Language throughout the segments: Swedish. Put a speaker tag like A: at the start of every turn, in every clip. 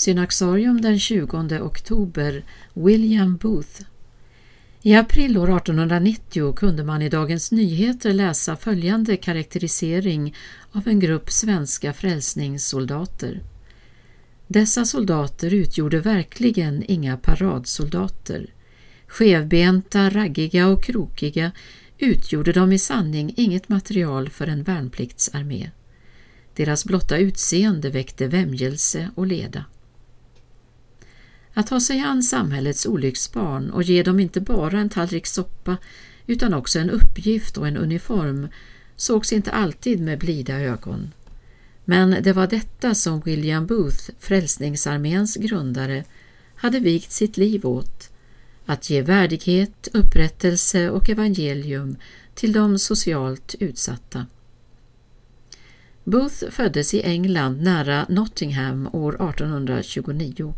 A: Synaxarium den 20 oktober William Booth I april år 1890 kunde man i Dagens Nyheter läsa följande karaktärisering av en grupp svenska frälsningssoldater. Dessa soldater utgjorde verkligen inga paradsoldater. Skevbenta, raggiga och krokiga utgjorde de i sanning inget material för en värnpliktsarmé. Deras blotta utseende väckte vämjelse och leda. Att ta sig an samhällets olycksbarn och ge dem inte bara en tallrik soppa utan också en uppgift och en uniform sågs inte alltid med blida ögon. Men det var detta som William Booth, Frälsningsarméns grundare, hade vigt sitt liv åt, att ge värdighet, upprättelse och evangelium till de socialt utsatta. Booth föddes i England nära Nottingham år 1829.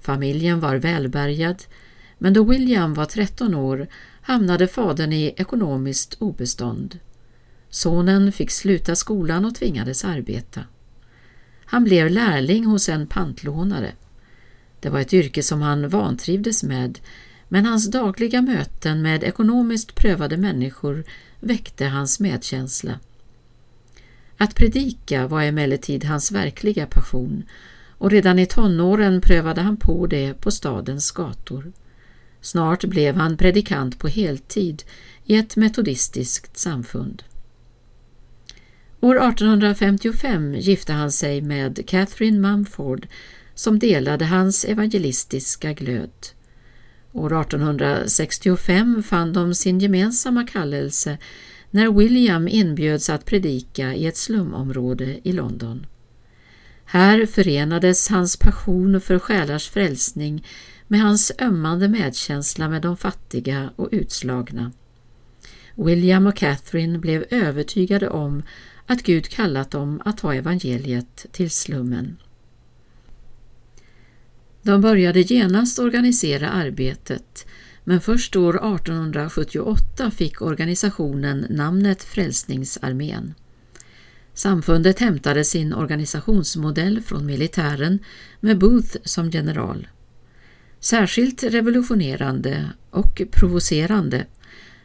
A: Familjen var välbärgad, men då William var 13 år hamnade fadern i ekonomiskt obestånd. Sonen fick sluta skolan och tvingades arbeta. Han blev lärling hos en pantlånare. Det var ett yrke som han vantrivdes med, men hans dagliga möten med ekonomiskt prövade människor väckte hans medkänsla. Att predika var emellertid hans verkliga passion och redan i tonåren prövade han på det på stadens gator. Snart blev han predikant på heltid i ett metodistiskt samfund. År 1855 gifte han sig med Catherine Mumford som delade hans evangelistiska glöd. År 1865 fann de sin gemensamma kallelse när William inbjöds att predika i ett slumområde i London. Här förenades hans passion för själars frälsning med hans ömmande medkänsla med de fattiga och utslagna. William och Catherine blev övertygade om att Gud kallat dem att ta evangeliet till slummen. De började genast organisera arbetet men först år 1878 fick organisationen namnet Frälsningsarmén. Samfundet hämtade sin organisationsmodell från militären med Booth som general. Särskilt revolutionerande och provocerande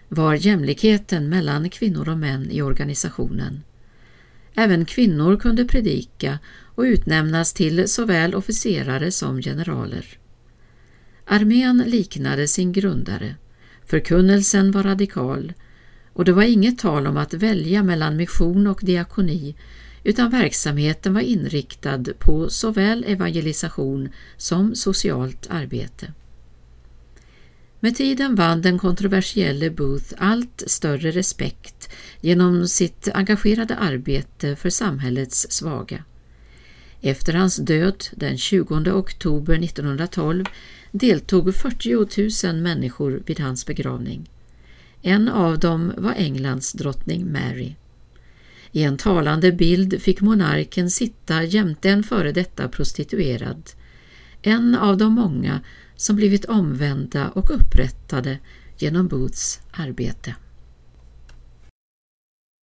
A: var jämlikheten mellan kvinnor och män i organisationen. Även kvinnor kunde predika och utnämnas till såväl officerare som generaler. Armén liknade sin grundare, förkunnelsen var radikal och det var inget tal om att välja mellan mission och diakoni utan verksamheten var inriktad på såväl evangelisation som socialt arbete. Med tiden vann den kontroversielle Booth allt större respekt genom sitt engagerade arbete för samhällets svaga. Efter hans död den 20 oktober 1912 deltog 40 000 människor vid hans begravning. En av dem var Englands drottning Mary. I en talande bild fick monarken sitta jämte en före detta prostituerad, en av de många som blivit omvända och upprättade genom Booths arbete.